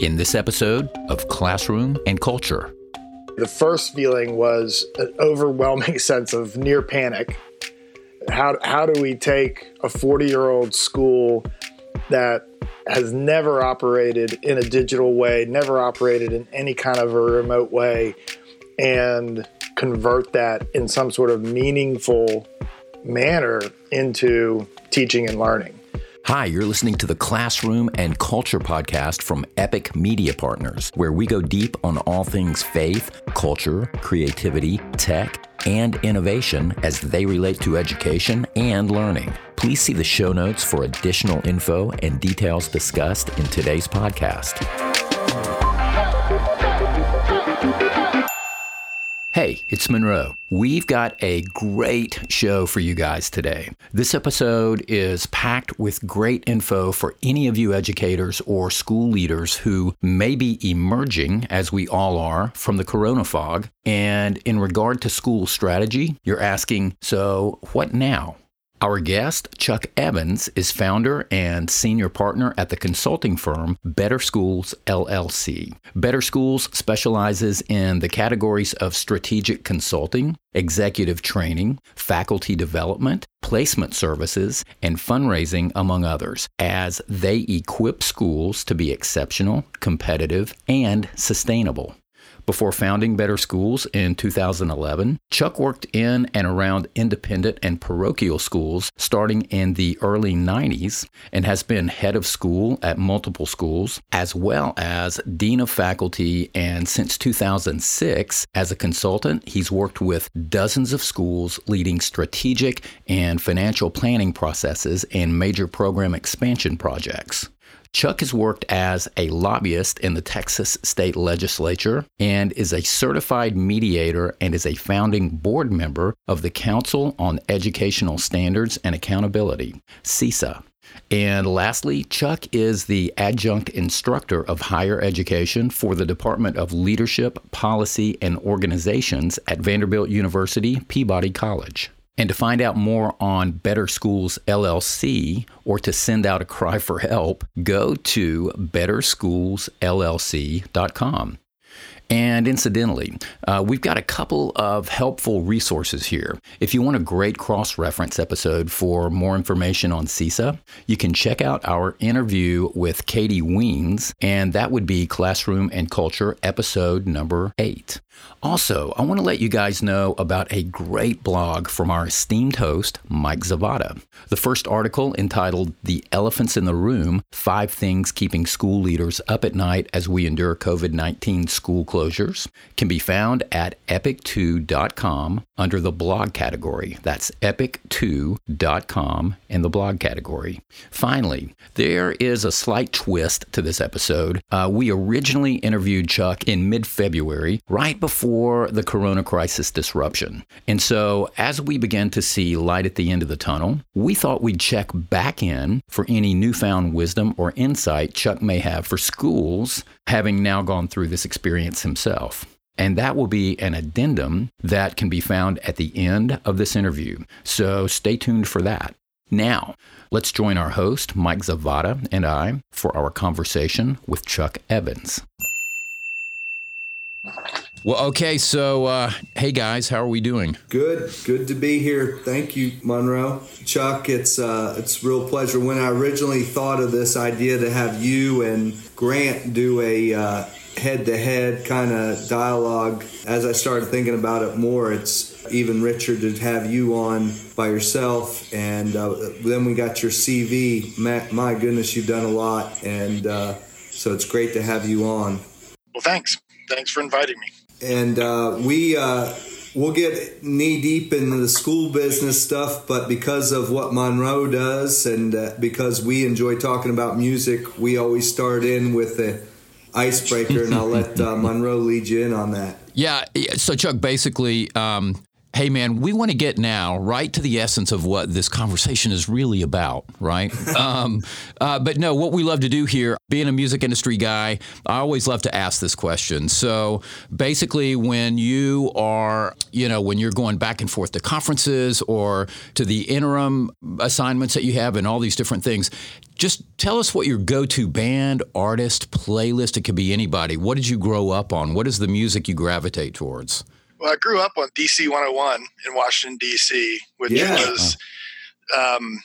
in this episode of Classroom and Culture. The first feeling was an overwhelming sense of near panic. How, how do we take a 40 year old school that has never operated in a digital way, never operated in any kind of a remote way, and convert that in some sort of meaningful manner into teaching and learning. Hi, you're listening to the Classroom and Culture podcast from Epic Media Partners, where we go deep on all things faith, culture, creativity, tech, and innovation as they relate to education and learning. Please see the show notes for additional info and details discussed in today's podcast. Hey, it's Monroe. We've got a great show for you guys today. This episode is packed with great info for any of you educators or school leaders who may be emerging, as we all are, from the corona fog. And in regard to school strategy, you're asking, so what now? Our guest, Chuck Evans, is founder and senior partner at the consulting firm Better Schools LLC. Better Schools specializes in the categories of strategic consulting, executive training, faculty development, placement services, and fundraising, among others, as they equip schools to be exceptional, competitive, and sustainable. Before founding Better Schools in 2011, Chuck worked in and around independent and parochial schools starting in the early 90s and has been head of school at multiple schools, as well as dean of faculty. And since 2006, as a consultant, he's worked with dozens of schools leading strategic and financial planning processes and major program expansion projects. Chuck has worked as a lobbyist in the Texas state legislature and is a certified mediator and is a founding board member of the Council on Educational Standards and Accountability, CESA. And lastly, Chuck is the adjunct instructor of higher education for the Department of Leadership, Policy, and Organizations at Vanderbilt University Peabody College. And to find out more on Better Schools LLC or to send out a cry for help, go to betterschoolsllc.com. And incidentally, uh, we've got a couple of helpful resources here. If you want a great cross reference episode for more information on CESA, you can check out our interview with Katie Wiens, and that would be Classroom and Culture, episode number eight. Also, I want to let you guys know about a great blog from our esteemed host, Mike Zavada. The first article, entitled The Elephants in the Room Five Things Keeping School Leaders Up at Night as We Endure COVID 19 School Closures, can be found at epic2.com under the blog category. That's epic2.com in the blog category. Finally, there is a slight twist to this episode. Uh, we originally interviewed Chuck in mid February, right before the corona crisis disruption. And so, as we began to see light at the end of the tunnel, we thought we'd check back in for any newfound wisdom or insight Chuck may have for schools, having now gone through this experience himself. And that will be an addendum that can be found at the end of this interview. So stay tuned for that. Now, let's join our host, Mike Zavada, and I for our conversation with Chuck Evans. Well, okay. So, uh, hey guys, how are we doing? Good. Good to be here. Thank you, Monroe. Chuck, it's uh, it's real pleasure. When I originally thought of this idea to have you and Grant do a head to head kind of dialogue, as I started thinking about it more, it's even richer to have you on by yourself. And uh, then we got your CV. My, my, goodness, you've done a lot. And uh, so it's great to have you on. Well, thanks. Thanks for inviting me and uh, we uh, we'll get knee deep into the school business stuff, but because of what Monroe does, and uh, because we enjoy talking about music, we always start in with the icebreaker, and I'll let uh, Monroe lead you in on that. Yeah. So Chuck, basically. Um, Hey, man, we want to get now right to the essence of what this conversation is really about, right? um, uh, but no, what we love to do here, being a music industry guy, I always love to ask this question. So basically, when you are, you know, when you're going back and forth to conferences or to the interim assignments that you have and all these different things, just tell us what your go-to band, artist, playlist. It could be anybody. What did you grow up on? What is the music you gravitate towards? Well, I grew up on DC 101 in Washington D.C., which yeah. was, um,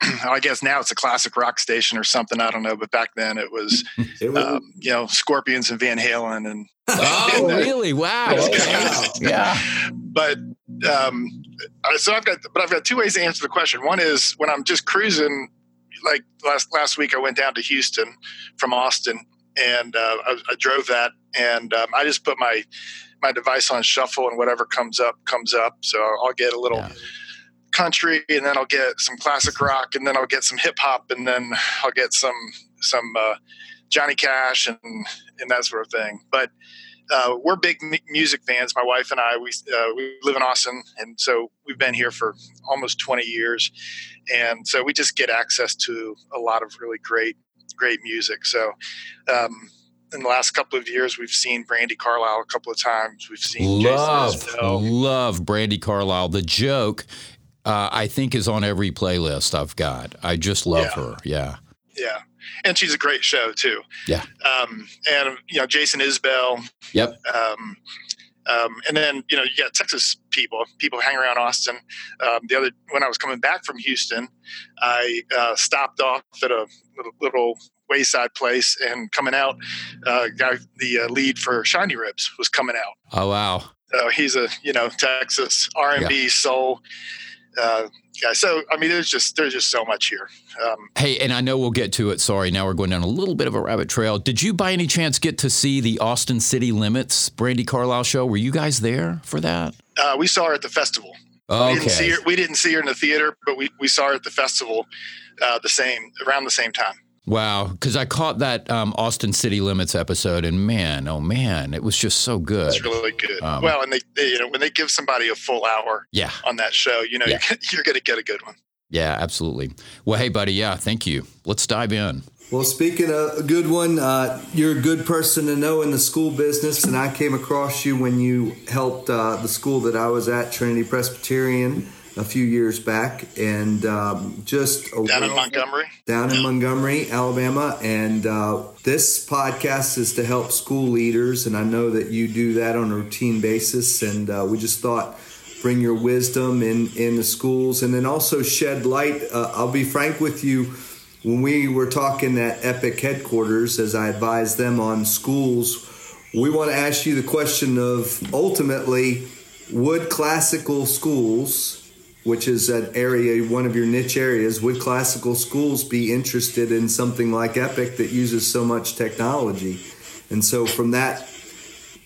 I guess now it's a classic rock station or something. I don't know, but back then it was, it was um, you know, Scorpions and Van Halen and. Oh, and, uh, really? Wow. wow. yeah. But um, so I've got, but I've got two ways to answer the question. One is when I'm just cruising like last last week, I went down to Houston from Austin, and uh, I, I, drove that, and um, I just put my my device on shuffle, and whatever comes up comes up. So I'll get a little. Yeah. country and then i'll get some classic rock and then i'll get some hip hop and then i'll get some some uh, johnny cash and and that sort of thing but uh, we're big music fans. My wife and I, we uh, we live in Austin, and so we've been here for almost 20 years, and so we just get access to a lot of really great great music. So. Um, in the last couple of years, we've seen Brandi Carlile a couple of times. We've seen love, love Brandi Carlile. The joke, uh, I think, is on every playlist I've got. I just love yeah. her. Yeah. Yeah and she's a great show too. Yeah. Um, and you know Jason Isbell. Yep. Um, um, and then you know you got Texas people, people hang around Austin. Um, the other when I was coming back from Houston, I uh, stopped off at a little, little wayside place, and coming out, uh, guy the uh, lead for Shiny Ribs was coming out. Oh wow! So he's a you know Texas R and B soul uh, yeah, so I mean, there's just there's just so much here. Um, hey, and I know we'll get to it. Sorry, now we're going down a little bit of a rabbit trail. Did you, by any chance, get to see the Austin City Limits Brandi Carlile show? Were you guys there for that? Uh, we saw her at the festival. Okay. We didn't see her. We didn't see her in the theater, but we, we saw her at the festival, uh, the same around the same time. Wow, because I caught that um, Austin City Limits episode, and man, oh man, it was just so good. It's really good. Um, well, and they, they, you know, when they give somebody a full hour, yeah. on that show, you know, yeah. you're, you're going to get a good one. Yeah, absolutely. Well, hey, buddy, yeah, thank you. Let's dive in. Well, speaking of a good one, uh, you're a good person to know in the school business, and I came across you when you helped uh, the school that I was at, Trinity Presbyterian a few years back, and um, just down in Montgomery, down in Montgomery, Alabama. And uh, this podcast is to help school leaders, and I know that you do that on a routine basis. And uh, we just thought bring your wisdom in in the schools, and then also shed light. Uh, I'll be frank with you. When we were talking at Epic headquarters, as I advised them on schools, we want to ask you the question of ultimately, would classical schools which is an area, one of your niche areas, would classical schools be interested in something like Epic that uses so much technology? And so from that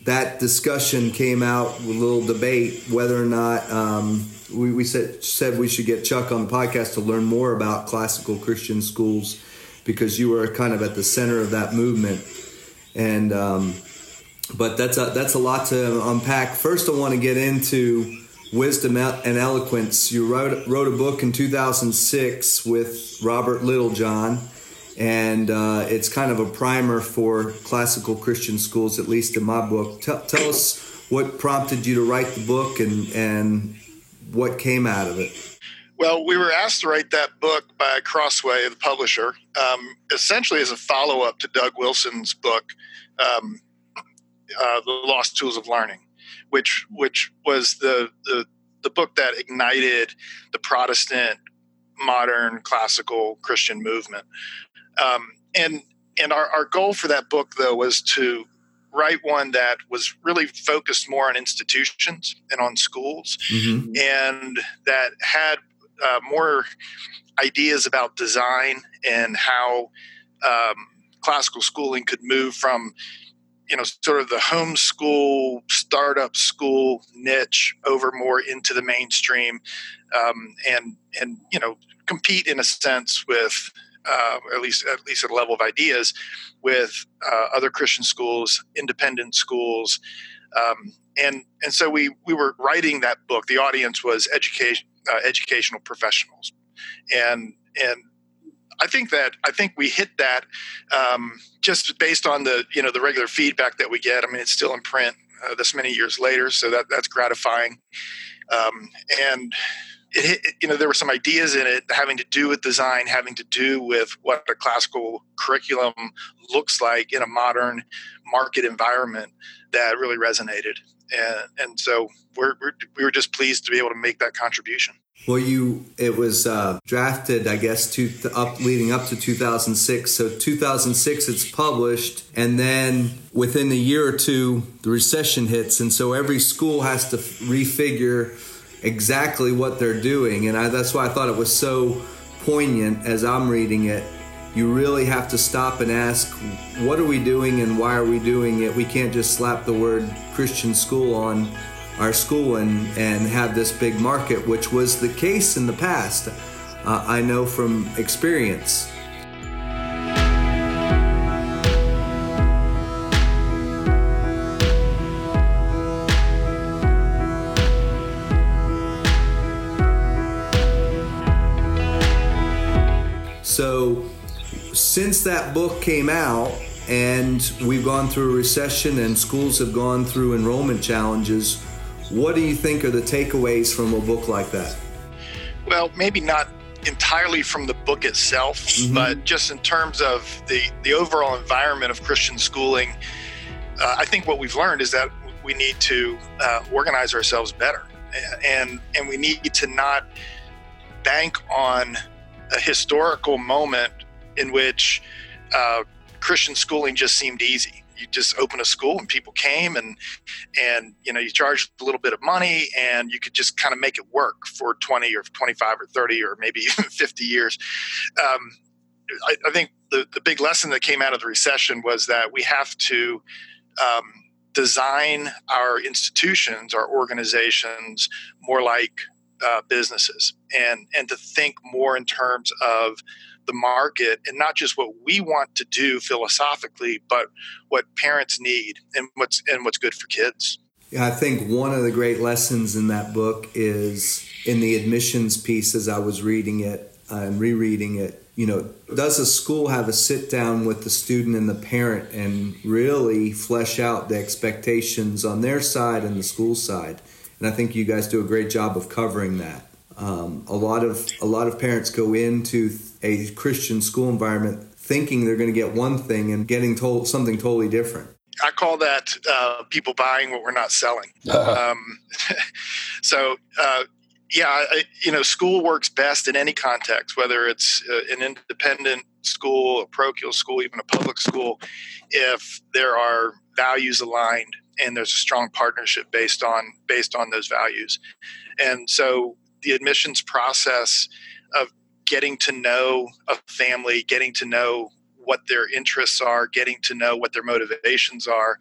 that discussion came out with a little debate whether or not um, we, we said, said we should get Chuck on the podcast to learn more about classical Christian schools because you were kind of at the center of that movement. And um, but that's a, that's a lot to unpack. First, I want to get into Wisdom and Eloquence. You wrote, wrote a book in 2006 with Robert Littlejohn, and uh, it's kind of a primer for classical Christian schools, at least in my book. Tell, tell us what prompted you to write the book and, and what came out of it. Well, we were asked to write that book by Crossway, the publisher, um, essentially as a follow up to Doug Wilson's book, um, uh, The Lost Tools of Learning which which was the, the the book that ignited the Protestant modern classical Christian movement. Um, and and our, our goal for that book though was to write one that was really focused more on institutions and on schools mm-hmm. and that had uh, more ideas about design and how um, classical schooling could move from you know sort of the homeschool startup school niche over more into the mainstream um, and and you know compete in a sense with uh, at least at least at a level of ideas with uh, other Christian schools, independent schools, um, and and so we we were writing that book. The audience was education uh, educational professionals, and and I think that I think we hit that um, just based on the you know the regular feedback that we get. I mean, it's still in print uh, this many years later, so that that's gratifying. Um, and it, it, you know there were some ideas in it having to do with design, having to do with what a classical curriculum looks like in a modern market environment that really resonated. And, and so we're, we're, we were just pleased to be able to make that contribution. Well, you it was uh, drafted, I guess, to up leading up to 2006. So 2006, it's published, and then within a year or two, the recession hits, and so every school has to refigure exactly what they're doing, and I, that's why I thought it was so poignant as I'm reading it. You really have to stop and ask, what are we doing and why are we doing it? We can't just slap the word Christian school on our school and, and have this big market, which was the case in the past. Uh, I know from experience. So, since that book came out, and we've gone through a recession, and schools have gone through enrollment challenges, what do you think are the takeaways from a book like that? Well, maybe not entirely from the book itself, mm-hmm. but just in terms of the, the overall environment of Christian schooling, uh, I think what we've learned is that we need to uh, organize ourselves better. And, and we need to not bank on a historical moment in which uh, Christian schooling just seemed easy you just open a school and people came and and you know you charged a little bit of money and you could just kind of make it work for 20 or 25 or 30 or maybe even 50 years. Um, I, I, think the, the big lesson that came out of the recession was that we have to um, design our institutions our organizations more like uh, businesses and and to think more in terms of the market and not just what we want to do philosophically, but what parents need and what's and what's good for kids. Yeah, I think one of the great lessons in that book is in the admissions piece as I was reading it uh, and rereading it. You know, does a school have a sit down with the student and the parent and really flesh out the expectations on their side and the school side? And I think you guys do a great job of covering that. Um, a lot of a lot of parents go into a Christian school environment thinking they're going to get one thing and getting told something totally different. I call that uh, people buying what we're not selling. Uh-huh. Um, so, uh, yeah, I, you know, school works best in any context, whether it's uh, an independent school, a parochial school, even a public school, if there are values aligned and there's a strong partnership based on based on those values. And so, the admissions process of getting to know a family, getting to know what their interests are, getting to know what their motivations are,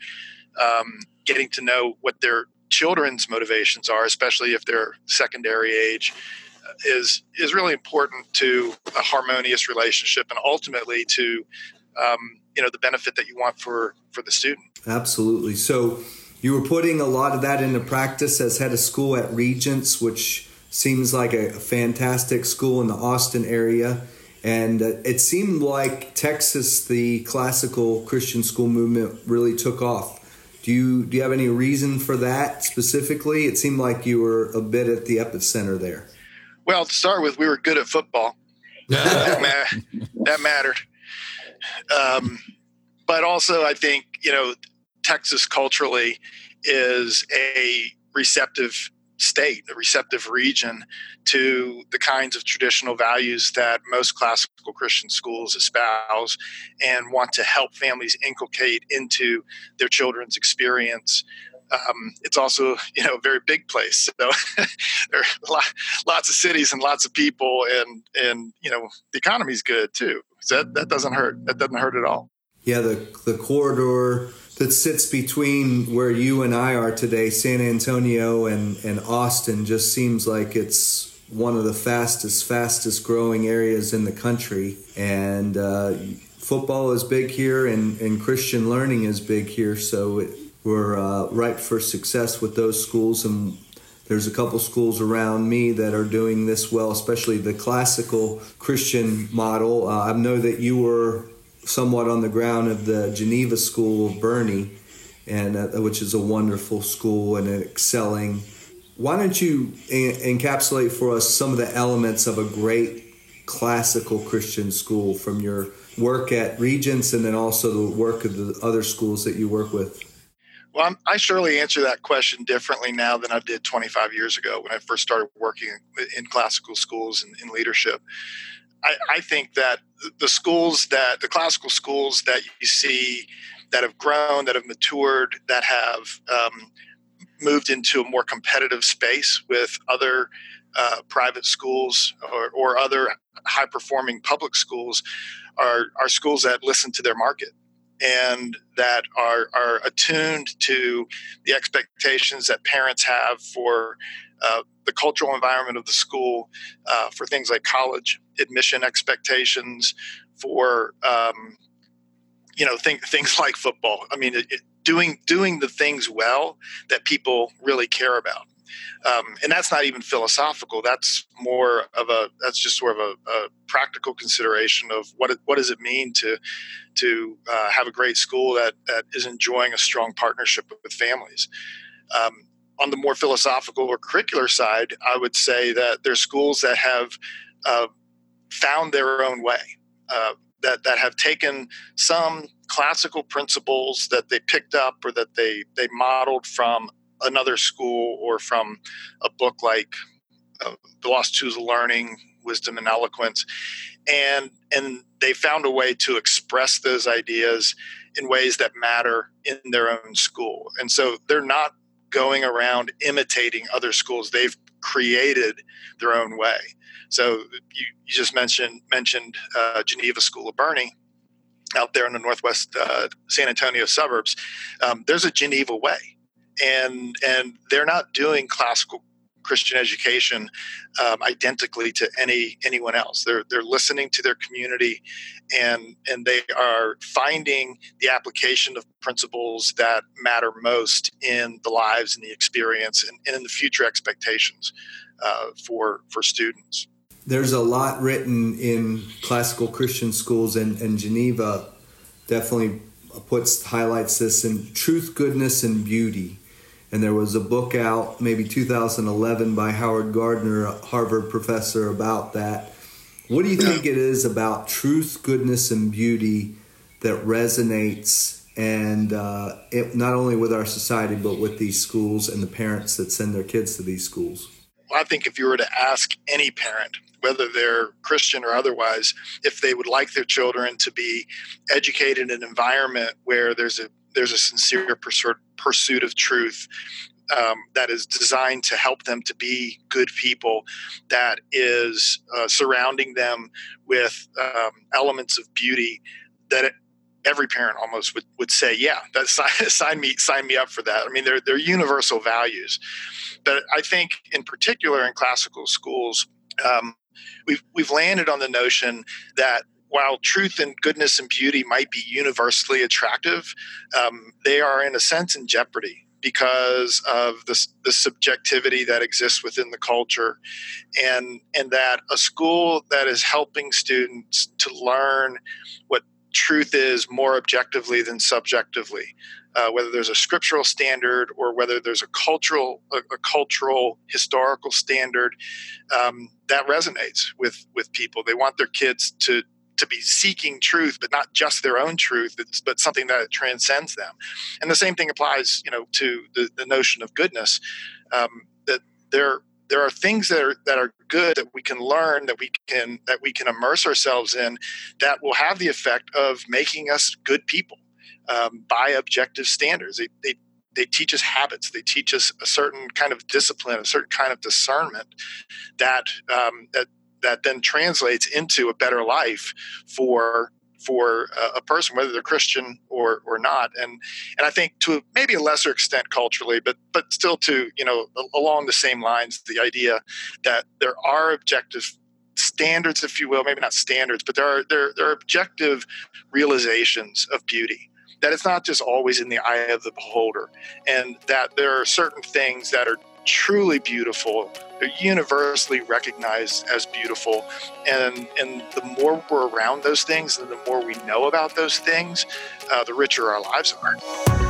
um, getting to know what their children's motivations are, especially if they're secondary age, uh, is is really important to a harmonious relationship and ultimately to um, you know the benefit that you want for for the student. Absolutely. So you were putting a lot of that into practice as head of school at Regents, which Seems like a fantastic school in the Austin area. And uh, it seemed like Texas, the classical Christian school movement, really took off. Do you do you have any reason for that specifically? It seemed like you were a bit at the epicenter there. Well, to start with, we were good at football. that, ma- that, mattered. Um, but also, I think you know, Texas culturally is a receptive state, a receptive region to the kinds of traditional values that most classical Christian schools espouse and want to help families inculcate into their children's experience. Um, it's also you know a very big place. So there are lots of cities and lots of people and and you know the economy's good too. So that, that doesn't hurt. That doesn't hurt at all. Yeah the the corridor that sits between where you and I are today, San Antonio and, and Austin, just seems like it's one of the fastest, fastest growing areas in the country. And uh, football is big here, and, and Christian learning is big here. So it, we're uh, ripe for success with those schools. And there's a couple schools around me that are doing this well, especially the classical Christian model. Uh, I know that you were somewhat on the ground of the Geneva School of Boerne, and uh, which is a wonderful school and an excelling. Why don't you en- encapsulate for us some of the elements of a great classical Christian school from your work at Regents and then also the work of the other schools that you work with? Well, I'm, i surely answer that question differently now than I did 25 years ago when I first started working in classical schools and in leadership. I, I, think that the schools that the classical schools that you see that have grown, that have matured, that have um, moved into a more competitive space with other uh, private schools or, or other high performing public schools are, are schools that listen to their market and that are, are attuned to the expectations that parents have for uh, the cultural environment of the school, uh, for things like college admission expectations, for um, you know think, things like football. I mean, it, it, doing doing the things well that people really care about. Um, and that's not even philosophical. That's more of a that's just sort of a, a practical consideration of what it, what does it mean to to uh, have a great school that that is enjoying a strong partnership with families. Um, on the more philosophical or curricular side, I would say that there's schools that have uh, found their own way, uh, that that have taken some classical principles that they picked up or that they they modeled from another school or from a book like uh, The Lost Tools of Learning, Wisdom and Eloquence, and and they found a way to express those ideas in ways that matter in their own school. And so they're not going around imitating other schools. They've created their own way. So you, you just mentioned mentioned uh, Geneva School of Boerne out there in the northwest uh, San Antonio suburbs. Um, there's a Geneva way and and they're not doing classical Christian education um, identically to any anyone else. They're they're listening to their community, and and they are finding the application of principles that matter most in the lives and the experience and, and in the future expectations uh, for for students. There's a lot written in classical Christian schools, and, and Geneva definitely puts highlights this in truth, goodness, and beauty and there was a book out maybe 2011 by Howard Gardner, a Harvard professor, about that. What do you think it is about truth, goodness, and beauty that resonates, and uh, it, not only with our society but with these schools and the parents that send their kids to these schools? I think if you were to ask any parent, whether they're Christian or otherwise, if they would like their children to be educated in an environment where there's a there's a sincere pursuit of truth um, that is designed to help them to be good people, that is uh, surrounding them with um, elements of beauty that every parent almost would, would say, yeah, that sign, sign me sign me up for that. I mean, they're they're universal values, but I think in particular in classical schools. Um, we've we've landed on the notion that while truth and goodness and beauty might be universally attractive, um, they are in a sense in jeopardy because of the, the subjectivity that exists within the culture and and that a school that is helping students to learn what truth is more objectively than subjectively uh, whether there's a scriptural standard or whether there's a cultural a, a cultural historical standard um, that resonates with with people. They want their kids to to be seeking truth, but not just their own truth, but something that transcends them. And the same thing applies, you know, to the, the notion of goodness. Um, that there there are things that are that are good that we can learn that we can that we can immerse ourselves in that will have the effect of making us good people um, by objective standards. They, they they teach us habits. They teach us a certain kind of discipline, a certain kind of discernment that um, that that then translates into a better life for for a person, whether they're Christian or or not. And and I think to maybe a lesser extent culturally, but but still to you know along the same lines, the idea that there are objective standards, if you will, maybe not standards, but there are there there are objective realizations of beauty. that it's not just always in the eye of the beholder, and that there are certain things that are truly beautiful. They're universally recognized as beautiful. And, and the more we're around those things and the more we know about those things, uh, the richer our lives are.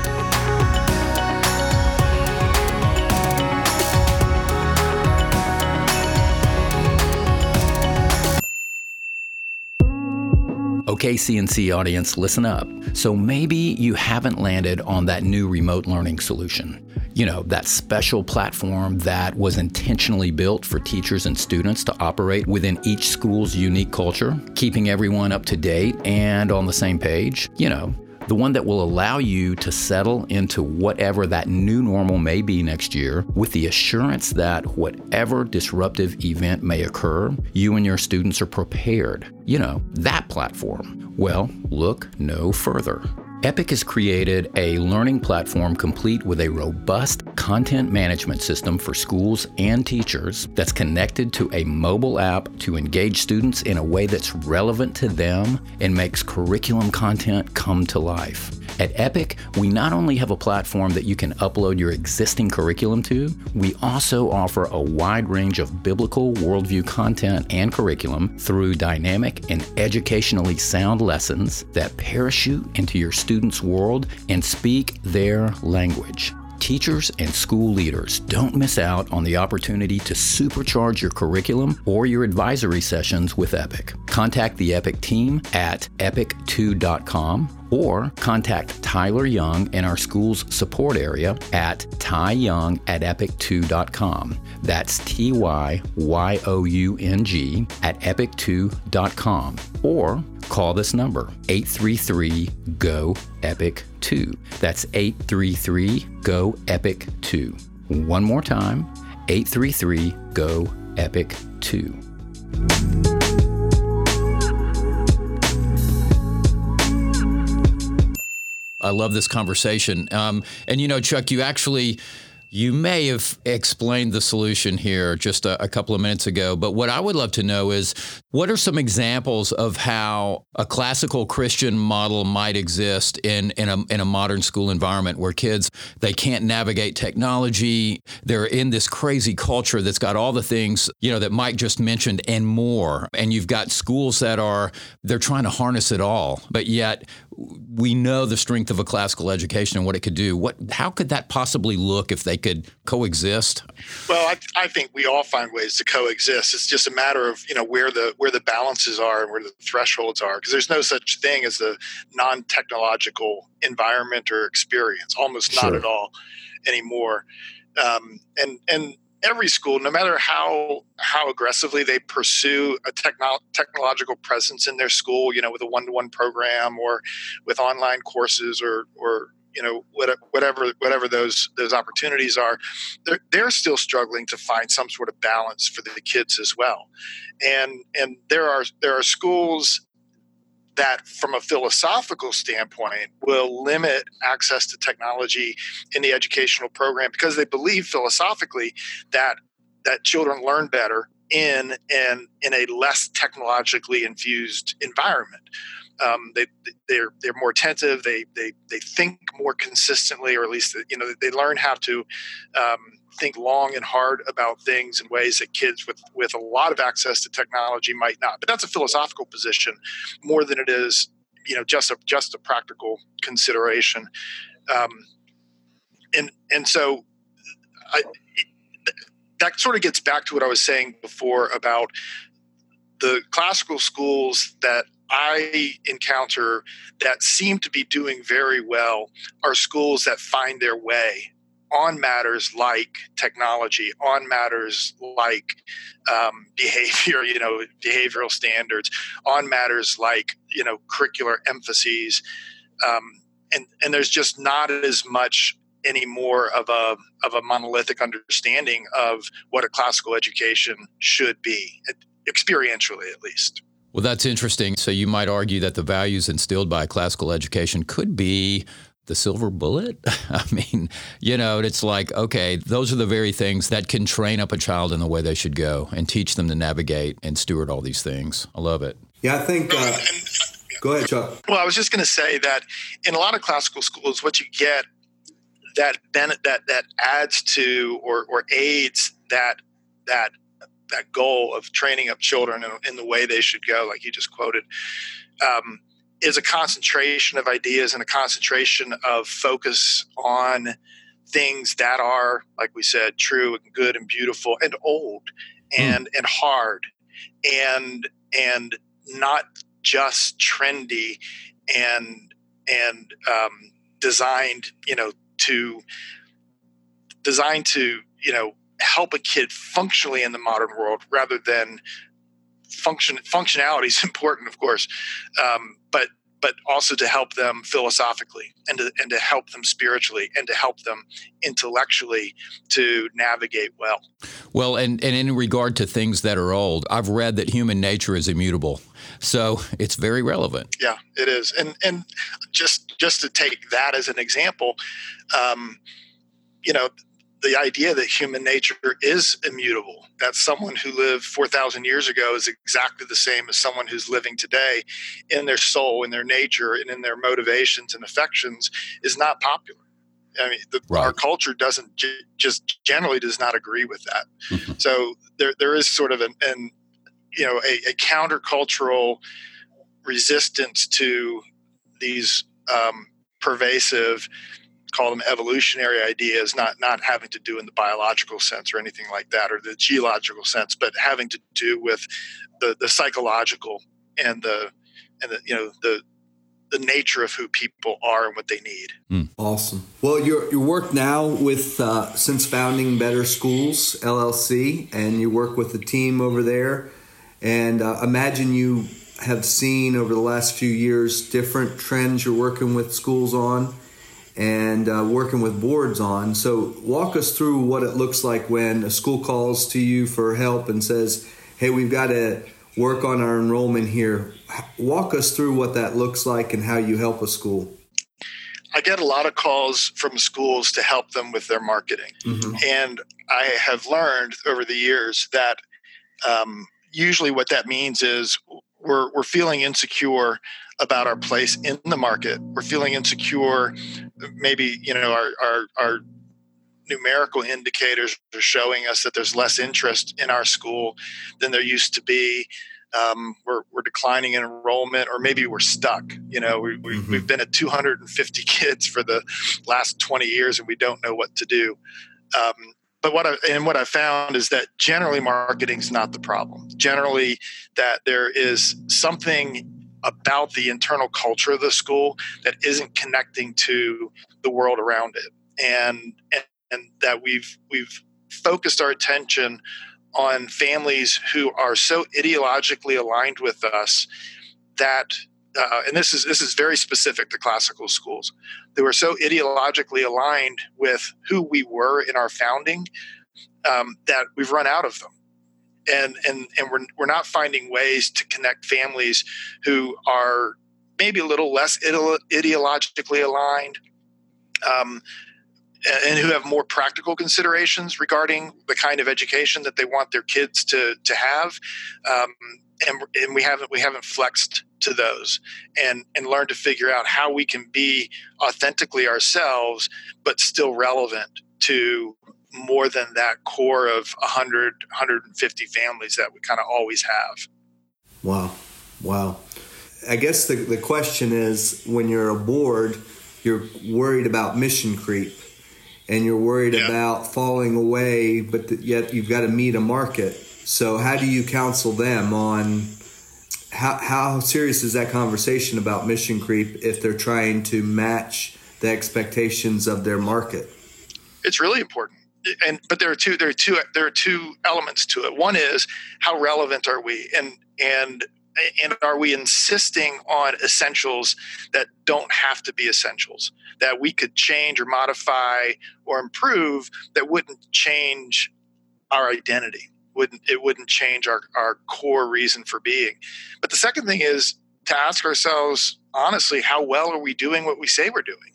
Okay, CNC audience, listen up. So maybe you haven't landed on that new remote learning solution. You know, that special platform that was intentionally built for teachers and students to operate within each school's unique culture, keeping everyone up to date and on the same page. You know, the one that will allow you to settle into whatever that new normal may be next year with the assurance that whatever disruptive event may occur, you and your students are prepared. You know, that platform. Well, look no further. Epic has created a learning platform complete with a robust content management system for schools and teachers that's connected to a mobile app to engage students in a way that's relevant to them and makes curriculum content come to life. At Epic, we not only have a platform that you can upload your existing curriculum to, we also offer a wide range of biblical worldview content and curriculum through dynamic and educationally sound lessons that parachute into your students' world and speak their language. Teachers and school leaders don't miss out on the opportunity to supercharge your curriculum or your advisory sessions with Epic. Contact the Epic team at epic2.com or contact Tyler Young in our school's support area at tyyoung at epic2.com. That's T Y Y O U N G at epic2.com. Or call this number 833 GO EPIC 2. That's 833 GO EPIC 2. One more time 833 GO EPIC 2. I love this conversation. Um, and you know, Chuck, you actually you may have explained the solution here just a, a, couple of minutes ago, but what I would love to know is what are some examples of how a classical Christian model might exist in, in, a, in a modern school environment where kids, they can't navigate technology. They're in this crazy culture that's got all the things, you know, that Mike just mentioned and more. And you've got schools that are, they're trying to harness it all, but yet we know the strength of a classical education and what it could do. What, how could that possibly look if they could coexist? Well, I, I think we all find ways to coexist. It's just a matter of you know where the where the balances are and where the thresholds are, because there's no such thing as a non-technological environment or experience. Almost not at all anymore. Um, and and every school, no matter how how aggressively they pursue a techno- technological presence in their school, you know, with a one to one program or with online courses or or you know whatever whatever those those opportunities are, they're, they're still struggling to find some sort of balance for the kids as well, and and there are there are schools that from a philosophical standpoint will limit access to technology in the educational program because they believe philosophically that that children learn better in in in a less technologically infused environment. Um, they they're they're more attentive. They they they think more consistently, or at least you know they learn how to um, think long and hard about things in ways that kids with with a lot of access to technology might not. But that's a philosophical position more than it is, you know, just a just a practical consideration. Um, and and so, I, that sort of gets back to what I was saying before about the classical schools that I encounter that seem to be doing very well are schools that find their way on matters like technology, on matters like um, behavior, you know, behavioral standards, on matters like you know curricular emphases, um, and and there's just not as much anymore of a of a monolithic understanding of what a classical education should be, experientially at least. Well, that's interesting. So you might argue that the values instilled by classical education could be the silver bullet? I mean, you know, it's like, okay, those are the very things that can train up a child in the way they should go and teach them to navigate and steward all these things. I love it. Yeah, I think. Uh, Go ahead, Chuck. Well, I was just going to say that in a lot of classical schools, what you get that that that adds to or or aids that that that goal of training up children in, in the way they should go, like you just quoted, um, is a concentration of ideas and a concentration of focus on things that are, like we said, true and good and beautiful and old hmm. and mm. and hard and and not just trendy and and um, designed, you know, to designed to you know help a kid functionally in the modern world rather than function functionality is important of course um, but but also to help them philosophically and to, and to help them spiritually and to help them intellectually to navigate well. Well, and, and in regard to things that are old, I've read that human nature is immutable. So it's very relevant. Yeah, it is. And, and just, just to take that as an example, um, you know, the idea that human nature is immutable, that someone who lived 4,000 years ago is exactly the same as someone who's living today in their soul, in their nature, and in their motivations and affections is not popular. I mean, the, right. our culture doesn't j- just generally does not agree with that. Mm-hmm. So there, there is sort of an, an you know, a, a countercultural resistance to these um, pervasive call them evolutionary ideas, not not having to do in the biological sense or anything like that, or the geological sense, but having to do with the the psychological and the and the you know the the nature of who people are and what they need. Mm. Awesome. Well, your your work now with uh, since founding Better Schools LLC, and you work with the team over there, and uh, imagine you have seen over the last few years different trends you're working with schools on and uh, working with boards on. So, walk us through what it looks like when a school calls to you for help and says, Hey, we've got to work on our enrollment here. Walk us through what that looks like and how you help a school. I get a lot of calls from schools to help them with their marketing. Mm-hmm. And I have learned over the years that um, usually what that means is we're, we're feeling insecure about our place in the market. We're feeling insecure. Maybe, you know, our, our, our numerical indicators are showing us that there's less interest in our school than there used to be. Um, we're, we're declining in enrollment, or maybe we're stuck. You know, we, we, mm-hmm. we've been at 250 kids for the last 20 years, and we don't know what to do. Um, but what I and what I found is that generally marketing is not the problem. Generally, that there is something about the internal culture of the school that isn't connecting to the world around it. And and, and that we've we've focused our attention on families who are so ideologically aligned with us that uh, and this is this is very specific to classical schools they were so ideologically aligned with who we were in our founding um, that we've run out of them and and and we're we're not finding ways to connect families who are maybe a little less ideologically aligned. Um, and who have more practical considerations regarding the kind of education that they want their kids to to have, um, and and we haven't we haven't flexed to those and and learned to figure out how we can be authentically ourselves but still relevant to more than that core of 100 150 families that we kind of always have. Wow. Wow. I guess the, the question is when you're a board you're worried about mission creep and you're worried yeah. about falling away but yet you've got to meet a market. So how do you counsel them on how, how serious is that conversation about mission creep if they're trying to match the expectations of their market? It's really important and but there are two there are two there are two elements to it. One is how relevant are we, and and and are we insisting on essentials that don't have to be essentials? That we could change or modify or improve that wouldn't change our identity wouldn't it wouldn't change our, our core reason for being. But the second thing is to ask ourselves honestly how well are we doing what we say we're doing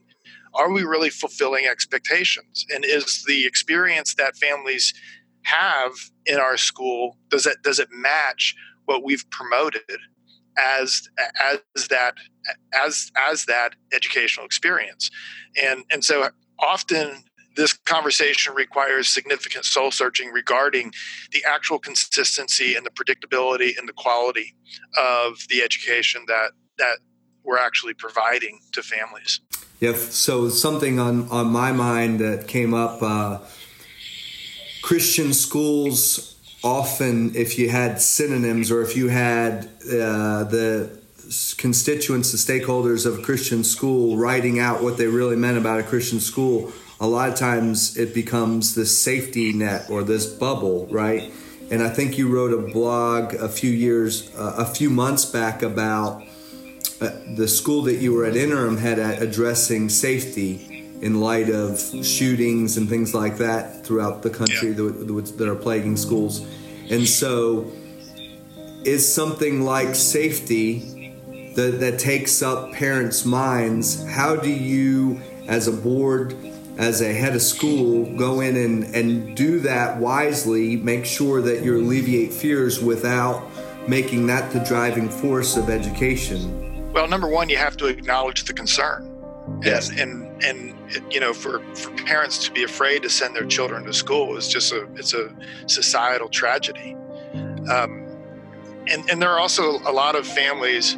are we really fulfilling expectations? And is the experience that families have in our school does it does it match what we've promoted as as that as as that educational experience and and so often this conversation requires significant soul searching regarding the actual consistency and the predictability and the quality of the education that that we're actually providing to families. Yeah. So something on on my mind that came up. Uh, Christian schools often, if you had synonyms or if you had uh, the constituents, the stakeholders of a Christian school writing out what they really meant about a Christian school, a lot of times it becomes this safety net or this bubble, right? And I think you wrote a blog a few years, uh, a few months back about uh, the school that you were at interim had at addressing safety in light of shootings and things like that throughout the country yeah. that, that are plaguing schools. And so, is something like safety that, that takes up parents' minds? How do you, as a board, as a head of school, go in and, and do that wisely, make sure that you alleviate fears without making that the driving force of education? Well, number one, you have to acknowledge the concern. Yes. And, and, and you know, for, for parents to be afraid to send their children to school is just a it's a societal tragedy. Um, and and there are also a lot of families,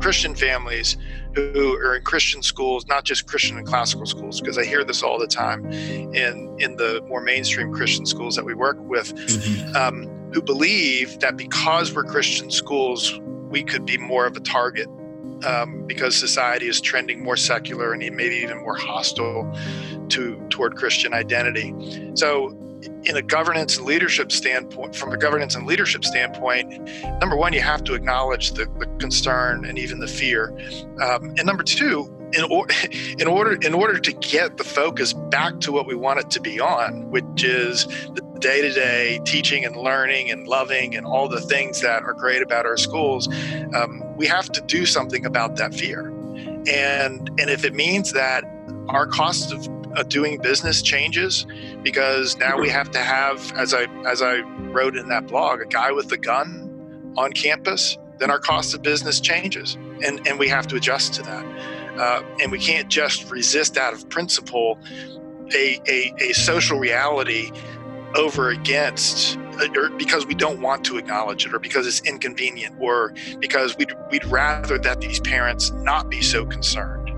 Christian families, who are in Christian schools, not just Christian and classical schools, because I hear this all the time in in the more mainstream Christian schools that we work with, mm-hmm. um, who believe that because we're Christian schools, we could be more of a target um, because society is trending more secular and maybe even more hostile to toward Christian identity. So, in a governance and leadership standpoint, from a governance and leadership standpoint, number one, you have to acknowledge the, the concern and even the fear, um, and number two, in, or, in order in order to get the focus back to what we want it to be on, which is the day to day teaching and learning and loving and all the things that are great about our schools, um, we have to do something about that fear. And and if it means that our cost of, of doing business changes because now we have to have, as I as I wrote in that blog, a guy with a gun on campus, then our cost of business changes, and and we have to adjust to that. Uh, and we can't just resist out of principle a, a, a social reality over against or because we don't want to acknowledge it or because it's inconvenient or because we'd, we'd rather that these parents not be so concerned.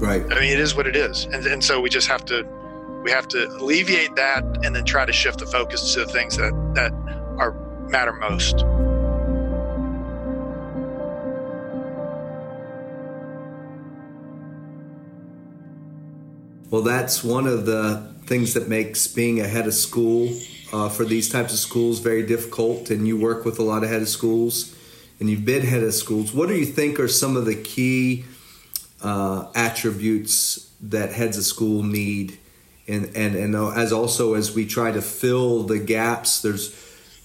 Right. I mean it is what it is. And, and so we just have to we have to alleviate that and then try to shift the focus to the things that that are matter most well that's one of the things that makes being a head of school uh, for these types of schools very difficult. And you work with a lot of head of schools, and you've been head of schools. What do you think are some of the key uh, attributes that heads of school need? And, and and as also as we try to fill the gaps, there's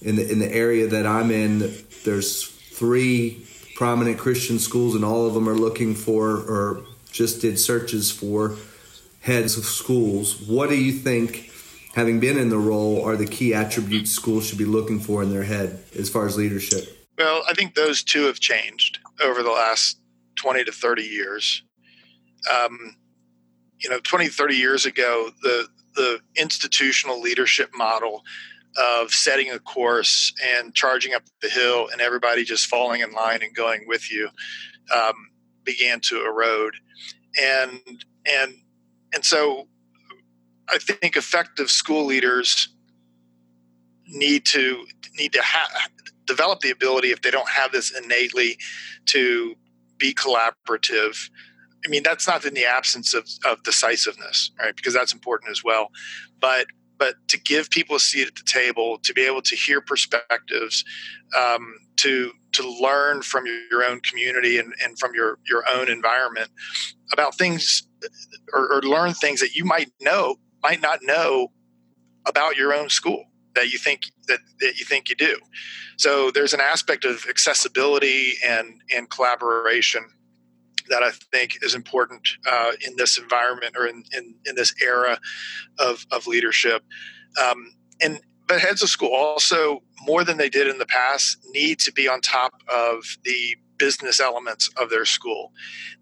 in the in the area that I'm in, there's three prominent Christian schools, and all of them are looking for or just did searches for heads of schools. What do you think, having been in the role, are the key attributes schools should be looking for in their head as far as leadership? Well, I think those two have changed over the last 20 to 30 years. Um, you know, 20, 30 years ago, the, the institutional leadership model of setting a course and charging up the hill and everybody just falling in line and going with you um, began to erode. And, and and so I think effective school leaders need to need to ha- develop the ability if they don't have this innately to be collaborative. I mean, that's not in the absence of, of decisiveness, right? Because that's important as well. But but to give people a seat at the table, to be able to hear perspectives, um, to to learn from your own community and, and from your your own environment about things or, or learn things that you might know might not know about your own school that you think that, that you think you do. So there's an aspect of accessibility and and collaboration that I think is important uh, in this environment or in, in, in this era of, of leadership. Um, and but heads of school also more than they did in the past need to be on top of the business elements of their school.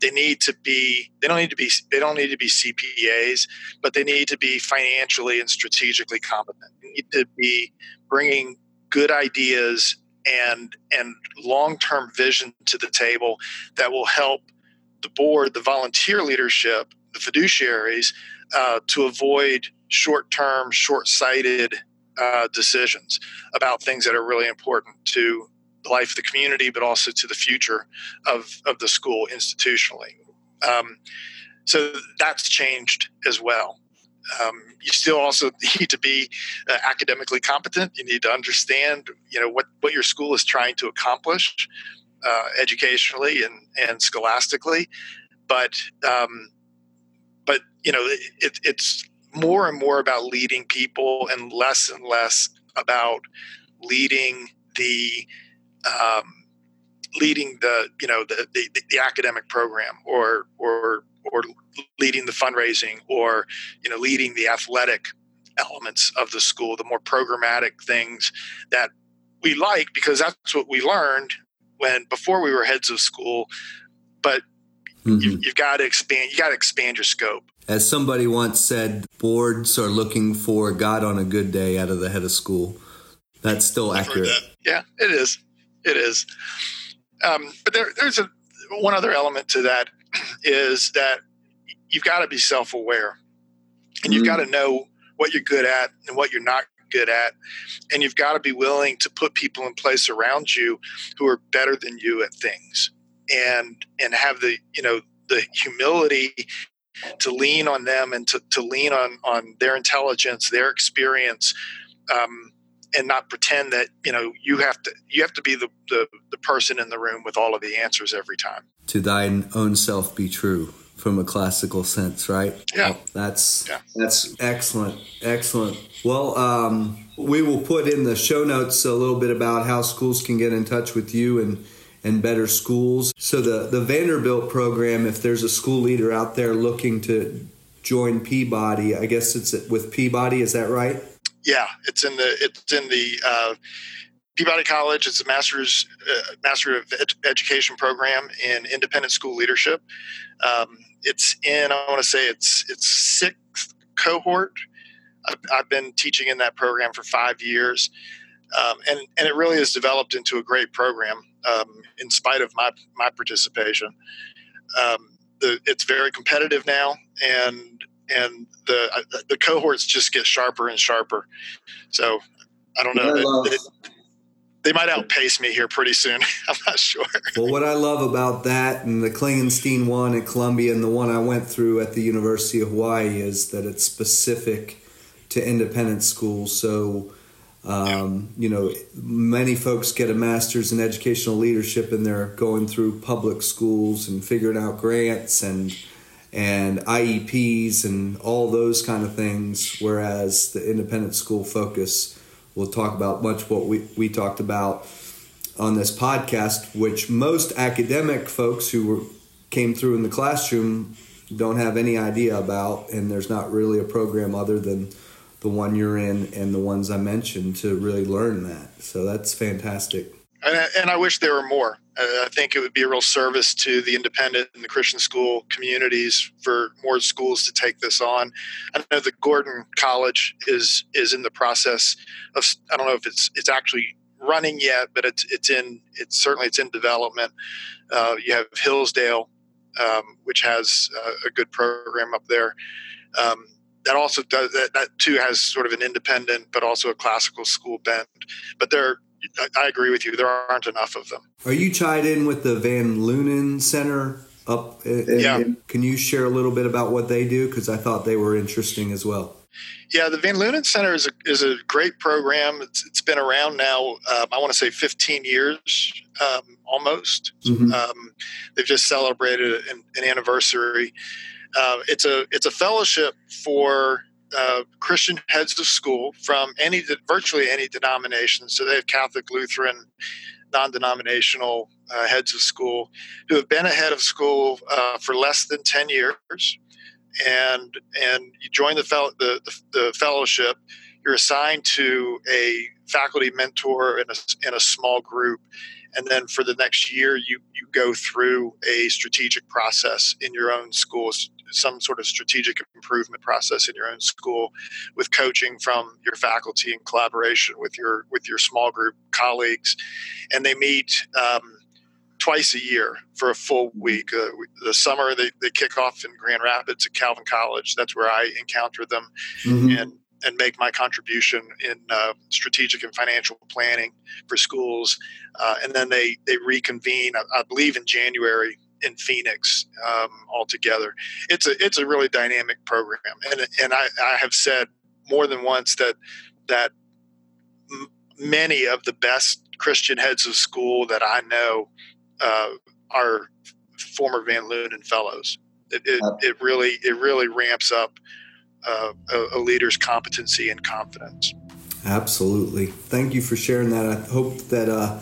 They need to be they don't need to be they don't need to be CPAs, but they need to be financially and strategically competent. They need to be bringing good ideas and and long-term vision to the table that will help the board, the volunteer leadership, the fiduciaries uh, to avoid short-term, short-sighted uh, decisions about things that are really important to life of the community, but also to the future of, of the school institutionally. Um, so that's changed as well. Um, you still also need to be uh, academically competent. You need to understand, you know, what, what your school is trying to accomplish uh, educationally and, and scholastically. But um, but you know, it, it's more and more about leading people and less and less about leading the um, leading the you know the, the, the academic program or or or leading the fundraising or you know leading the athletic elements of the school the more programmatic things that we like because that's what we learned when before we were heads of school. But mm-hmm. you, you've got to expand you got to expand your scope. As somebody once said boards are looking for god on a good day out of the head of school. That's still accurate. that. yeah it is it is. Um, but there, there's a one other element to that is that you've got to be self-aware, and you've mm-hmm. got to know what you're good at and what you're not good at, and you've got to be willing to put people in place around you who are better than you at things, and and have the you know the humility to lean on them and to, to lean on on their intelligence, their experience. Um, and not pretend that you know you have to you have to be the, the, the person in the room with all of the answers every time. To thine own self be true from a classical sense right? Yeah. That's yeah. that's excellent excellent. Well um, we will put in the show notes a little bit about how schools can get in touch with you and and better schools. So the the vanderbilt program if there's a school leader out there looking to join peabody i guess it's with peabody is that right yeah, it's in the it's in the uh, Peabody College. It's a master's uh, master of ed- education program in independent school leadership. Um, it's in I want to say it's it's sixth cohort. I've, I've, been teaching in that program for five years, um, and and it really has developed into a great program um, in spite of my my participation. Um, the, it's very competitive now, and and the the cohorts just get sharper and sharper. So I don't know. They, they, might outpace me here pretty soon. I'm not sure. Well, what I love about that and the Klingenstein one at Columbia and the one I went through at the University of Hawaii is that it's specific to independent schools. So. Um, you know, many folks get a master's in educational leadership and they're going through public schools and figuring out grants and and IEPs and all those kind of things. Whereas the independent school focus will talk about much what we, we talked about on this podcast, which most academic folks who were, came through in the classroom don't have any idea about. And there's not really a program other than the one you're in and the ones I mentioned to really learn that. So that's fantastic. And I, and I wish there were more. I think it would be a real service to the independent and the Christian school communities for more schools to take this on. I know the Gordon College is is in the process of. I don't know if it's it's actually running yet, but it's it's in it's certainly it's in development. Uh, you have Hillsdale, um, which has uh, a good program up there. Um, that also does that, that too has sort of an independent but also a classical school bent but they're I agree with you. There aren't enough of them. Are you tied in with the Van Lunen Center up? In, yeah. can you share a little bit about what they do? Because I thought they were interesting as well. Yeah, the Van Lunen Center is a, is a great program. It's, it's been around now, um, I want to say 15 years um, almost. Mm-hmm. Um, they've just celebrated an, an anniversary. Uh, it's a it's a fellowship for uh, Christian heads of school from any virtually any denomination. So they have Catholic, Lutheran, non-denominational uh, heads of school who have been a head of school uh, for less than ten years, and and you join the, fel- the, the, the fellowship. you're assigned to a faculty mentor in a, in a small group and then for the next year you you go through a strategic process in your own school some sort of strategic improvement process in your own school with coaching from your faculty in collaboration with your with your small group colleagues and they meet um, twice a year for a full week uh, the summer they, they kick off in grand rapids at calvin college that's where i encounter them mm-hmm. and and make my contribution in uh, strategic and financial planning for schools. Uh, and then they they reconvene, I, I, believe, in January in Phoenix um, altogether. It's a it's a really dynamic program, and and I, I have said more than once that that m- many of the best Christian heads of school that I know uh, are former Van Lunen fellows. It, it, it really it really ramps up uh, a, a leader's competency and confidence. Absolutely. Thank you for sharing that. I hope that uh,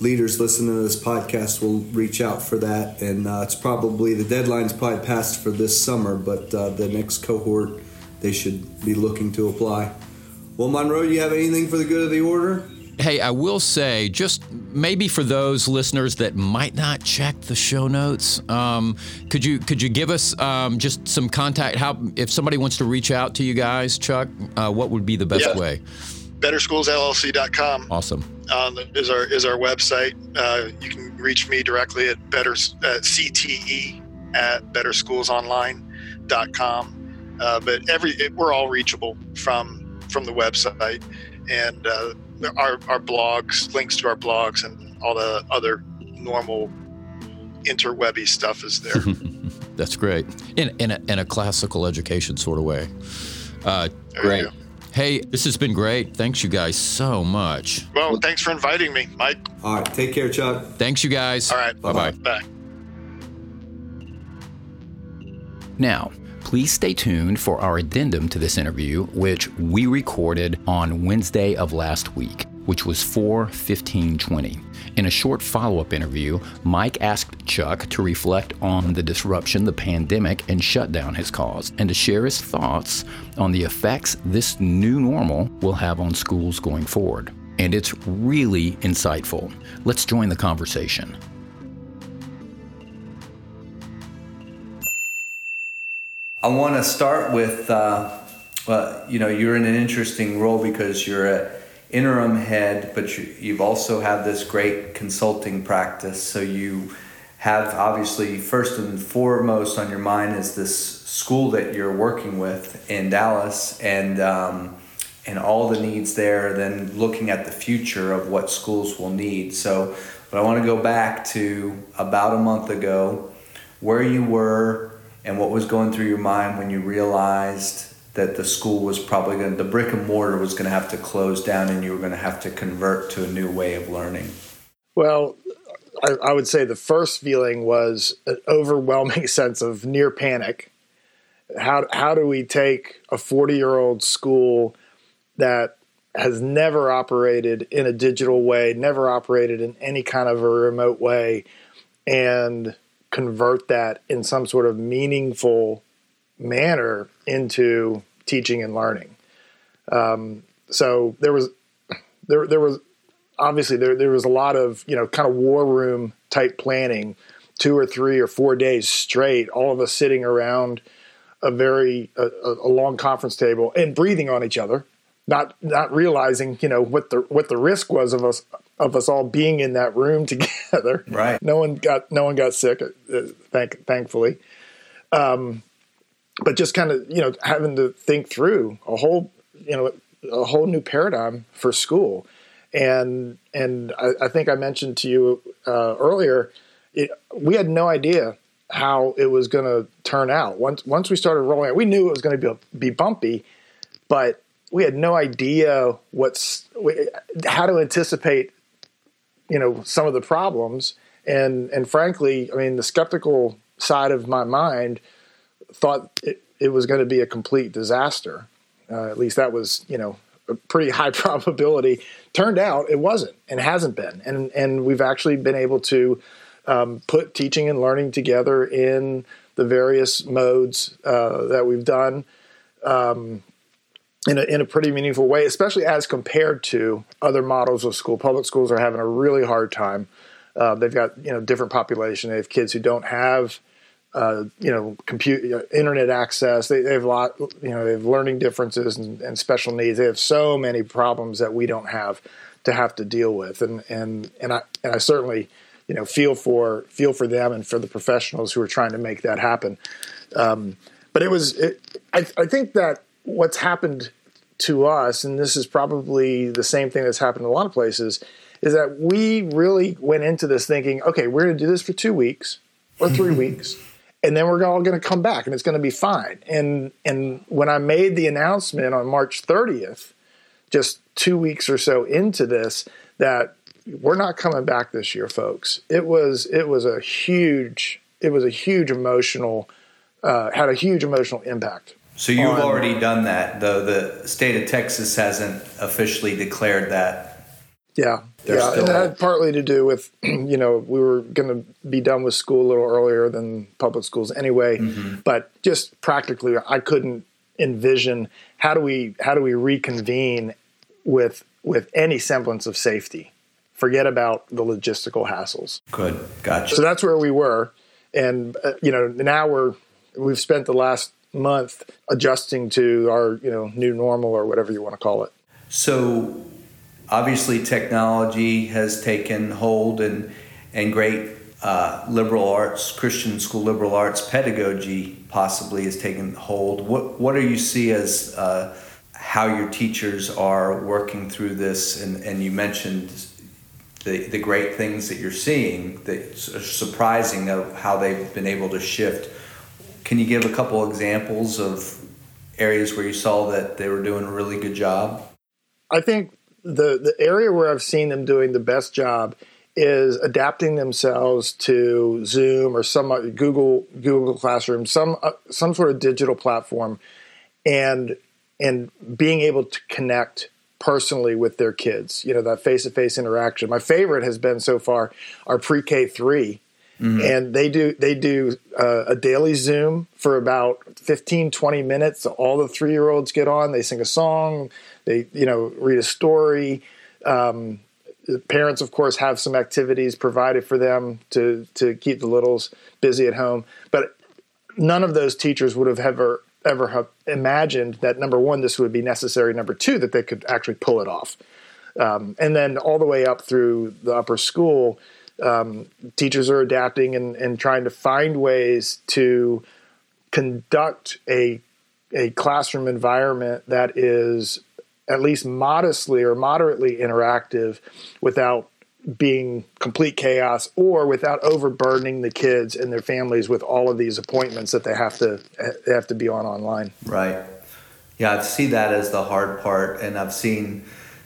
leaders listening to this podcast will reach out for that. And uh, it's probably the deadline's probably passed for this summer, but uh, the next cohort they should be looking to apply. Well, Monroe, do you have anything for the good of the order? Hey, I will say, just maybe for those listeners that might not check the show notes, um, could you could you give us um, just some contact? How if somebody wants to reach out to you guys, Chuck, uh, what would be the best yeah. way? BetterSchoolsLLC.com. Awesome. Um, is our is our website. Uh, you can reach me directly at better uh, CTE at BetterSchoolsOnline.com. Uh, but every it, we're all reachable from from the website and uh, our, our blogs, links to our blogs, and all the other normal interwebby stuff is there. That's great. In, in, a, in a classical education sort of way. Uh, great. Hey, this has been great. Thanks, you guys, so much. Well, thanks for inviting me, Mike. All right. Take care, Chuck. Thanks, you guys. All right. Bye-bye. Bye. Now, Please stay tuned for our addendum to this interview, which we recorded on Wednesday of last week, which was 4 15 20. In a short follow up interview, Mike asked Chuck to reflect on the disruption the pandemic and shutdown has caused and to share his thoughts on the effects this new normal will have on schools going forward. And it's really insightful. Let's join the conversation. I want to start with, uh, well, you know, you're in an interesting role because you're an interim head, but you, you've also had this great consulting practice. So you have obviously first and foremost on your mind is this school that you're working with in Dallas and um, and all the needs there. Then looking at the future of what schools will need. So, but I want to go back to about a month ago, where you were and what was going through your mind when you realized that the school was probably going to, the brick and mortar was going to have to close down and you were going to have to convert to a new way of learning? Well, I, I would say the first feeling was an overwhelming sense of near panic. How, how do we take a 40 year old school that has never operated in a digital way, never operated in any kind of a remote way, and convert that in some sort of meaningful manner into teaching and learning. Um, so there was there there was obviously there there was a lot of you know kind of war room type planning, two or three or four days straight, all of us sitting around a very a, a long conference table and breathing on each other, not not realizing you know what the what the risk was of us of us all being in that room together. Right. No one got no one got sick, uh, thank thankfully. Um, but just kind of you know having to think through a whole you know a whole new paradigm for school, and and I, I think I mentioned to you uh, earlier, it, we had no idea how it was going to turn out. Once once we started rolling out, we knew it was going to be be bumpy, but we had no idea what's how to anticipate you know some of the problems and and frankly i mean the skeptical side of my mind thought it, it was going to be a complete disaster uh, at least that was you know a pretty high probability turned out it wasn't and hasn't been and and we've actually been able to um, put teaching and learning together in the various modes uh, that we've done um, in a, in a pretty meaningful way, especially as compared to other models of school. Public schools are having a really hard time. Uh, they've got you know different population. They have kids who don't have uh, you know compute uh, internet access. They, they, have a lot you know they have learning differences and, and, special needs. They have so many problems that we don't have to have to deal with. And and and I and I certainly you know feel for feel for them and for the professionals who are trying to make that happen. Um, but it was it, I, I think that what's happened to us, and this is probably the same thing that's happened in a lot of places, is that we really went into this thinking, okay, we're going to do this for two weeks or three weeks, and then we're all going to come back, and it's going to be fine. And and when I made the announcement on March 30th, just two weeks or so into this, that we're not coming back this year, folks. It was it was a huge it was a huge emotional uh, had a huge emotional impact so you've on, already done that, though the state of Texas hasn't officially declared that. Yeah, They're yeah, and that had partly to do with you know we were going to be done with school a little earlier than public schools anyway, mm-hmm. but just practically, I couldn't envision how do we how do we reconvene with with any semblance of safety. Forget about the logistical hassles. Good, gotcha. So that's where we were, and uh, you know now we're we've spent the last month adjusting to our you know new normal or whatever you want to call it. So obviously technology has taken hold and and great uh, liberal arts Christian school liberal arts pedagogy possibly has taken hold. What what do you see as uh, how your teachers are working through this and, and you mentioned the, the great things that you're seeing that are surprising of how they've been able to shift can you give a couple examples of areas where you saw that they were doing a really good job? I think the the area where I've seen them doing the best job is adapting themselves to Zoom or some uh, Google Google Classroom, some uh, some sort of digital platform, and and being able to connect personally with their kids. You know that face to face interaction. My favorite has been so far our pre K three Mm-hmm. And they do they do uh, a daily Zoom for about 15, 20 minutes. All the three year olds get on. They sing a song. They you know read a story. Um, parents, of course, have some activities provided for them to to keep the littles busy at home. But none of those teachers would have ever ever have imagined that number one this would be necessary. Number two that they could actually pull it off. Um, and then all the way up through the upper school um, teachers are adapting and, and trying to find ways to conduct a a classroom environment that is at least modestly or moderately interactive without being complete chaos or without overburdening the kids and their families with all of these appointments that they have to they have to be on online. Right. Yeah, I see that as the hard part and I've seen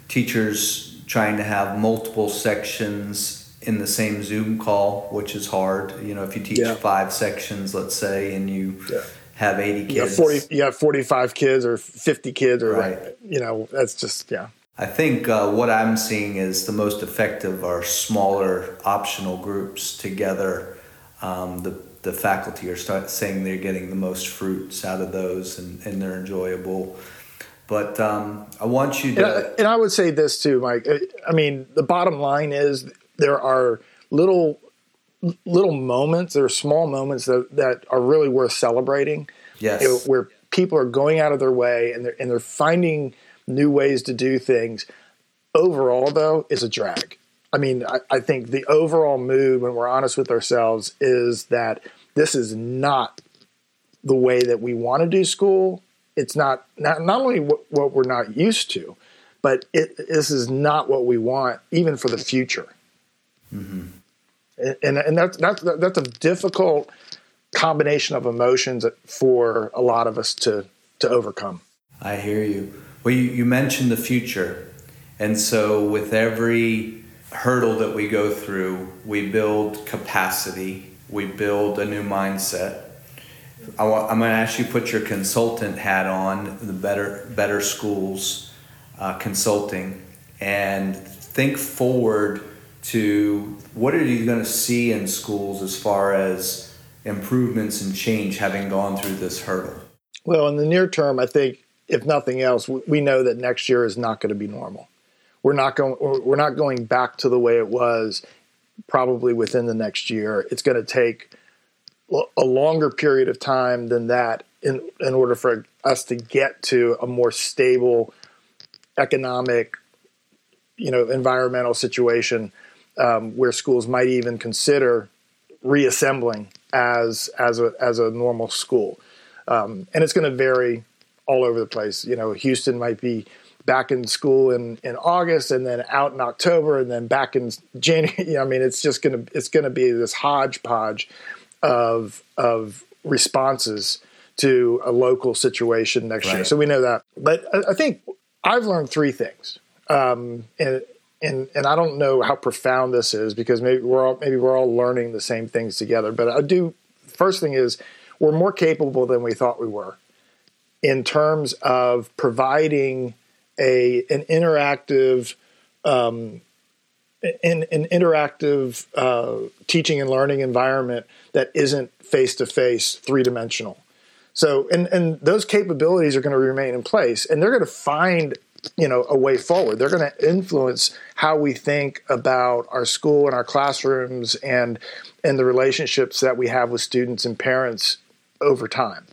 teachers trying to have multiple sections in the same Zoom call, which is hard. You know, if you teach yeah. five sections, let's say, and you yeah. Have 80 kids. You have, 40, you have 45 kids or 50 kids or, right. you know, that's just, yeah. I think uh, what I'm seeing is the most effective are smaller optional groups together. Um, the, the faculty are start saying they're getting the most fruits out of those and, and they're enjoyable. But um, I want you to. And I, and I would say this too, Mike. I mean, the bottom line is there are little little moments, there are small moments that, that are really worth celebrating. Yes. where people are going out of their way and they're and they're finding new ways to do things. Overall, though, is a drag. I mean, I, I think the overall mood, when we're honest with ourselves, is that this is not the way that we want to do school. It's not not, not only what, what we're not used to, but it, this is not what we want, even for the future. Mm-hmm. And, and that's, that's, that's a difficult combination of emotions for a lot of us to, to overcome. I hear you. Well, you, you mentioned the future. And so, with every hurdle that we go through, we build capacity, we build a new mindset. I am going to ask you put your consultant hat on, the Better, better Schools uh, Consulting, and think forward to what are you going to see in schools as far as improvements and change having gone through this hurdle? Well, in the near term, I think if nothing else, we know that next year is not going to be normal. We're not going. We're not going back to the way it was. Probably within the next year, it's going to take a longer period of time than that in in order for us to get to a more stable economic, you know, environmental situation um, where schools might even consider reassembling as as a as a normal school, um, and it's going to vary all over the place. You know, Houston might be back in school in, in August and then out in October and then back in January. I mean, it's just gonna it's gonna be this hodgepodge of of responses to a local situation next right. year. So we know that. But I, I think I've learned three things, um, and and and I don't know how profound this is because maybe we're all maybe we're all learning the same things together. But I do. First thing is we're more capable than we thought we were in terms of providing a an interactive um, an, an interactive uh, teaching and learning environment that isn't face to face, three dimensional. So, and and those capabilities are going to remain in place, and they're going to find you know a way forward. They're going to influence how we think about our school and our classrooms and and the relationships that we have with students and parents over time.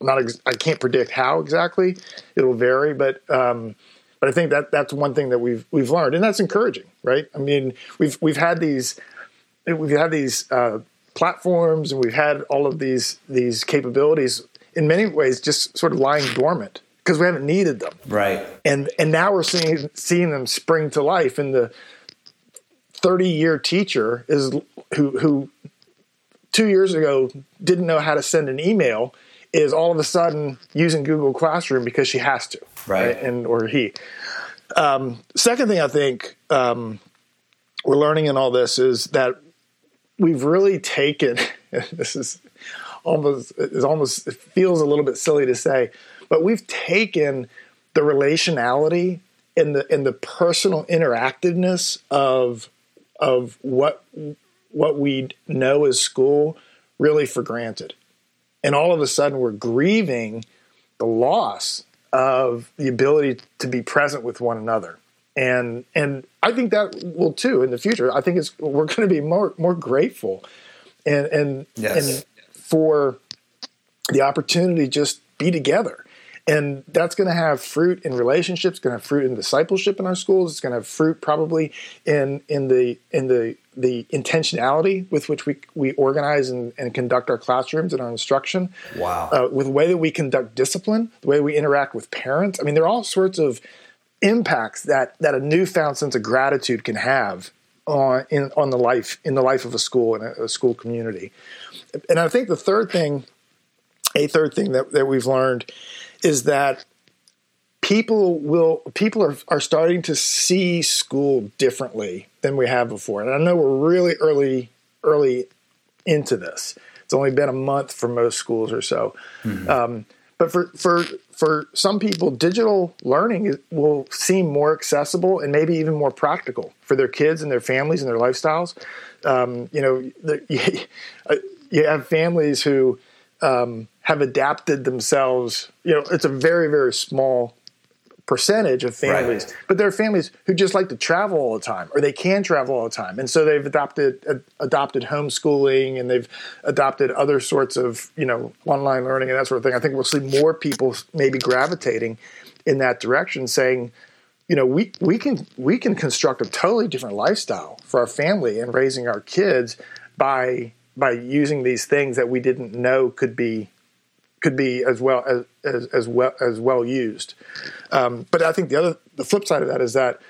not ex- I can't predict how exactly it'll vary, but um, but I think that that's one thing that we've we've learned, and that's encouraging, right? I mean, we've we've had these we've had these uh, platforms, and we've had all of these these capabilities in many ways just sort of lying dormant because we haven't needed them, right? And and now we're seeing seeing them spring to life. And the thirty year teacher is who who two years ago didn't know how to send an email is all of a sudden using Google Classroom because she has to, right? right? And or he. Um, second thing I think um, we're learning in all this is that we've really taken. this is almost is almost it feels a little bit silly to say, but we've taken the relationality and the and the personal interactiveness of of what what we know as school really for granted and all of a sudden we're grieving the loss of the ability to be present with one another and and I think that will too in the future. I think it's we're going to be more more grateful and and yes. and for the opportunity to just be together and that's going to have fruit in relationships going to have fruit in discipleship in our schools. It's going to have fruit probably in in the in the the intentionality with which we we organize and, and conduct our classrooms and our instruction. Wow. Uh, with the way that we conduct discipline the way we interact with parents. I mean there are all sorts of impacts that that a newfound sense of gratitude can have on in on the life in the life of a school and a, a school community. And i think the third thing a third thing that, that we've learned is that people will people are, are starting to see school differently than we have before. And i know we're really early early into this. It's only been a month for most schools or so. Mm-hmm. um, but for for for some people digital learning will seem more accessible and maybe even more practical for their kids and their families and their lifestyles. Um, you know the, you, you have families who um, have adapted themselves. You know, it's a very very small percentage of families, right. but there are families who just like to travel all the time, or they can travel all the time, and so they've adopted uh, adopted homeschooling and they've adopted other sorts of you know online learning and that sort of thing. I think we'll see more people maybe gravitating in that direction, saying, you know, we we can we can construct a totally different lifestyle for our family and raising our kids by by using these things that we didn't know could be could be as well as as, as well as well used. Um, but I think the other the flip side of that is that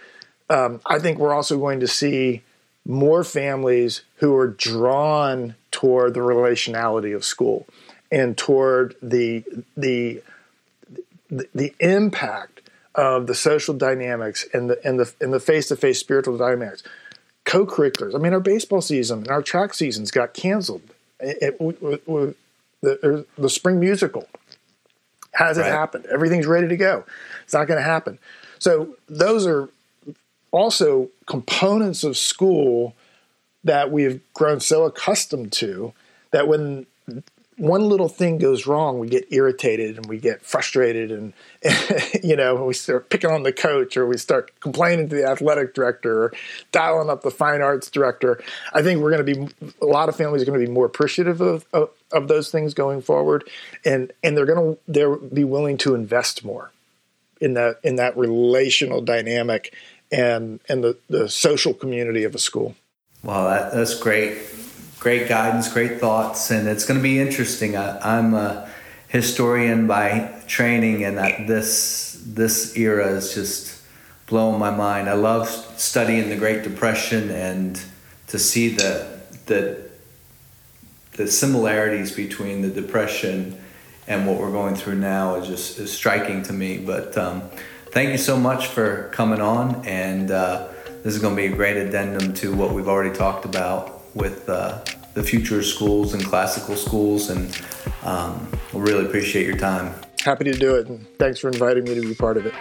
um, I think we're also going to see more families who are drawn toward the relationality of school and toward the the the, the impact of the social dynamics and the and the and the face to face spiritual dynamics co-curriculars. I mean, our baseball season and our track seasons got canceled. It, it, it, the, er, the spring musical hasn't right. happened. Everything's ready to go. It's not going to happen. So those are also components of school that we've grown so accustomed to that when one little thing goes wrong, we get irritated and we get frustrated, and, you know, we start picking on the coach or we start complaining to the athletic director or dialing up the fine arts director. I think we're going to be a lot of families are going to be more appreciative of, of, of those things going forward, and and they're going to they'll be willing to invest more in that in that relational dynamic and and the, the social community of a school. Wow, that, that's great. Great guidance, great thoughts, and it's going to be interesting. I, am a historian by training, and that this this era is just blowing my mind. I love studying the Great Depression and to see the the the similarities between the Depression and what we're going through now is just is striking to me. But um, thank you so much for coming on, and uh, this is going to be a great addendum to what we've already talked about with uh, the future of schools and classical schools, and um, we really appreciate your time. Happy to do it, and thanks for inviting me to be part of it.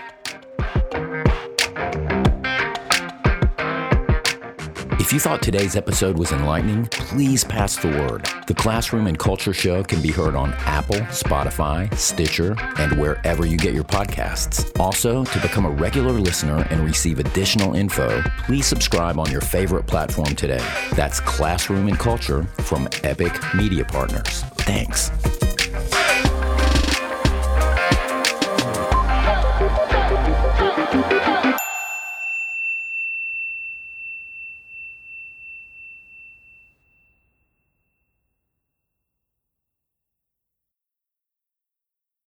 If you thought today's episode was enlightening, please pass the word. The Classroom and Culture Show can be heard on Apple, Spotify, Stitcher, and wherever you get your podcasts. Also, to become a regular listener and receive additional info, please subscribe on your favorite platform today. That's Classroom and Culture from Epic Media Partners. Thanks.